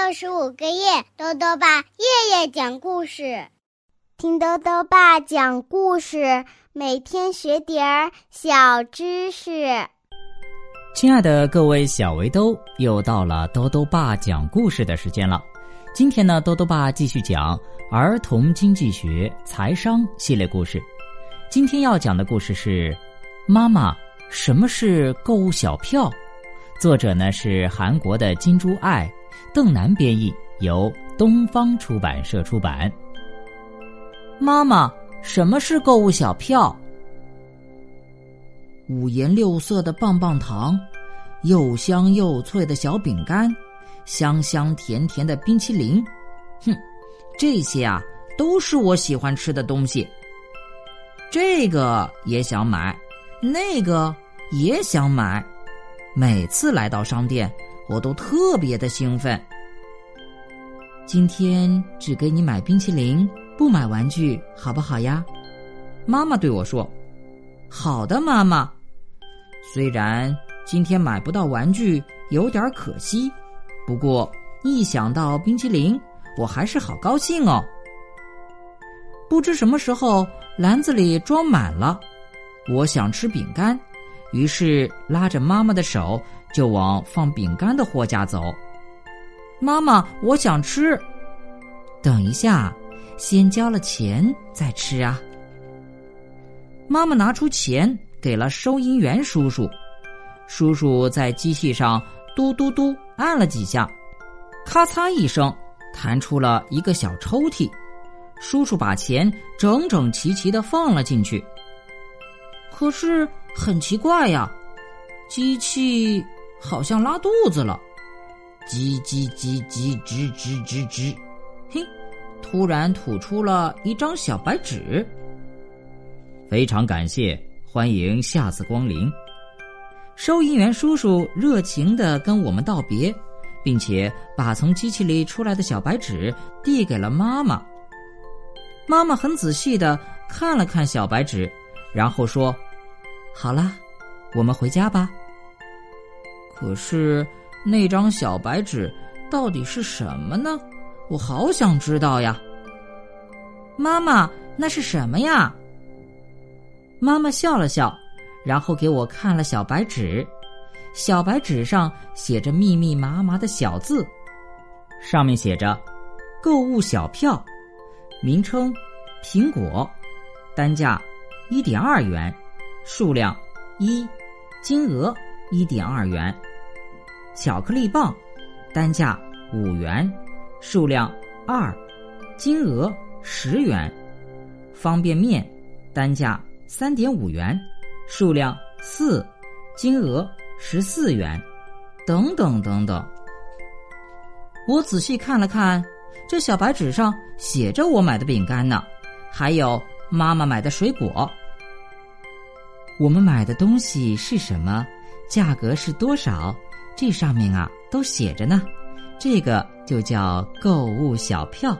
六十五个夜，豆豆爸夜夜讲故事，听豆豆爸讲故事，每天学点儿小知识。亲爱的各位小围兜，又到了豆豆爸讲故事的时间了。今天呢，豆豆爸继续讲儿童经济学财商系列故事。今天要讲的故事是：妈妈，什么是购物小票？作者呢是韩国的金珠爱，邓南编译，由东方出版社出版。妈妈，什么是购物小票？五颜六色的棒棒糖，又香又脆的小饼干，香香甜甜的冰淇淋，哼，这些啊都是我喜欢吃的东西。这个也想买，那个也想买。每次来到商店，我都特别的兴奋。今天只给你买冰淇淋，不买玩具，好不好呀？妈妈对我说：“好的，妈妈。虽然今天买不到玩具，有点可惜，不过一想到冰淇淋，我还是好高兴哦。”不知什么时候，篮子里装满了，我想吃饼干。于是拉着妈妈的手就往放饼干的货架走。妈妈，我想吃。等一下，先交了钱再吃啊。妈妈拿出钱给了收银员叔叔，叔叔在机器上嘟嘟嘟按了几下，咔嚓一声，弹出了一个小抽屉。叔叔把钱整整齐齐的放了进去。可是。很奇怪呀，机器好像拉肚子了，叽叽叽叽吱吱吱吱，嘿，突然吐出了一张小白纸。非常感谢，欢迎下次光临。收银员叔叔热情的跟我们道别，并且把从机器里出来的小白纸递给了妈妈。妈妈很仔细的看了看小白纸，然后说。好了，我们回家吧。可是那张小白纸到底是什么呢？我好想知道呀。妈妈，那是什么呀？妈妈笑了笑，然后给我看了小白纸。小白纸上写着密密麻麻的小字，上面写着“购物小票”，名称“苹果”，单价一点二元。数量一，金额一点二元。巧克力棒，单价五元，数量二，金额十元。方便面，单价三点五元，数量四，金额十四元。等等等等。我仔细看了看，这小白纸上写着我买的饼干呢，还有妈妈买的水果。我们买的东西是什么？价格是多少？这上面啊都写着呢。这个就叫购物小票。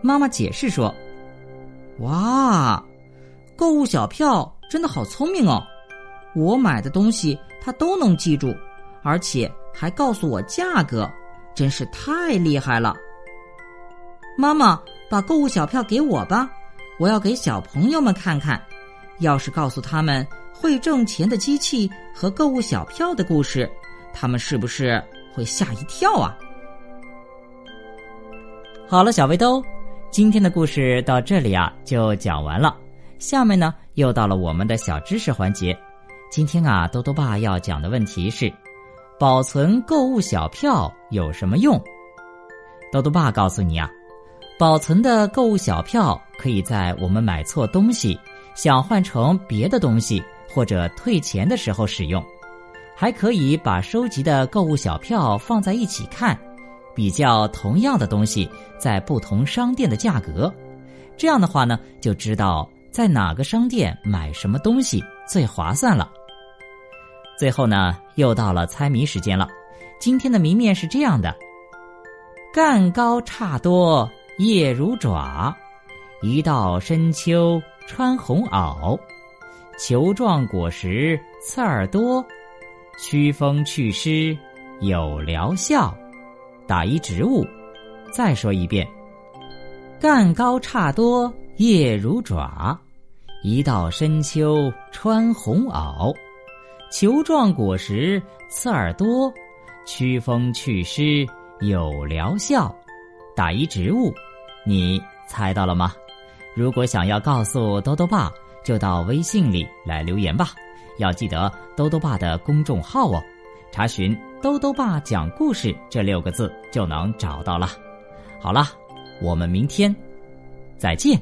妈妈解释说：“哇，购物小票真的好聪明哦！我买的东西它都能记住，而且还告诉我价格，真是太厉害了。”妈妈，把购物小票给我吧，我要给小朋友们看看。要是告诉他们。会挣钱的机器和购物小票的故事，他们是不是会吓一跳啊？好了，小围兜，今天的故事到这里啊就讲完了。下面呢又到了我们的小知识环节。今天啊，多多爸要讲的问题是：保存购物小票有什么用？多多爸告诉你啊，保存的购物小票可以在我们买错东西，想换成别的东西。或者退钱的时候使用，还可以把收集的购物小票放在一起看，比较同样的东西在不同商店的价格。这样的话呢，就知道在哪个商店买什么东西最划算了。最后呢，又到了猜谜时间了。今天的谜面是这样的：干高差多叶如爪，一到深秋穿红袄。球状果实刺儿多，祛风祛湿有疗效。打一植物。再说一遍：干高差多叶如爪，一到深秋穿红袄，球状果实刺耳多，祛风祛湿有疗效。打一植物，你猜到了吗？如果想要告诉兜兜爸，就到微信里来留言吧。要记得兜兜爸的公众号哦，查询“兜兜爸讲故事”这六个字就能找到了。好了，我们明天再见。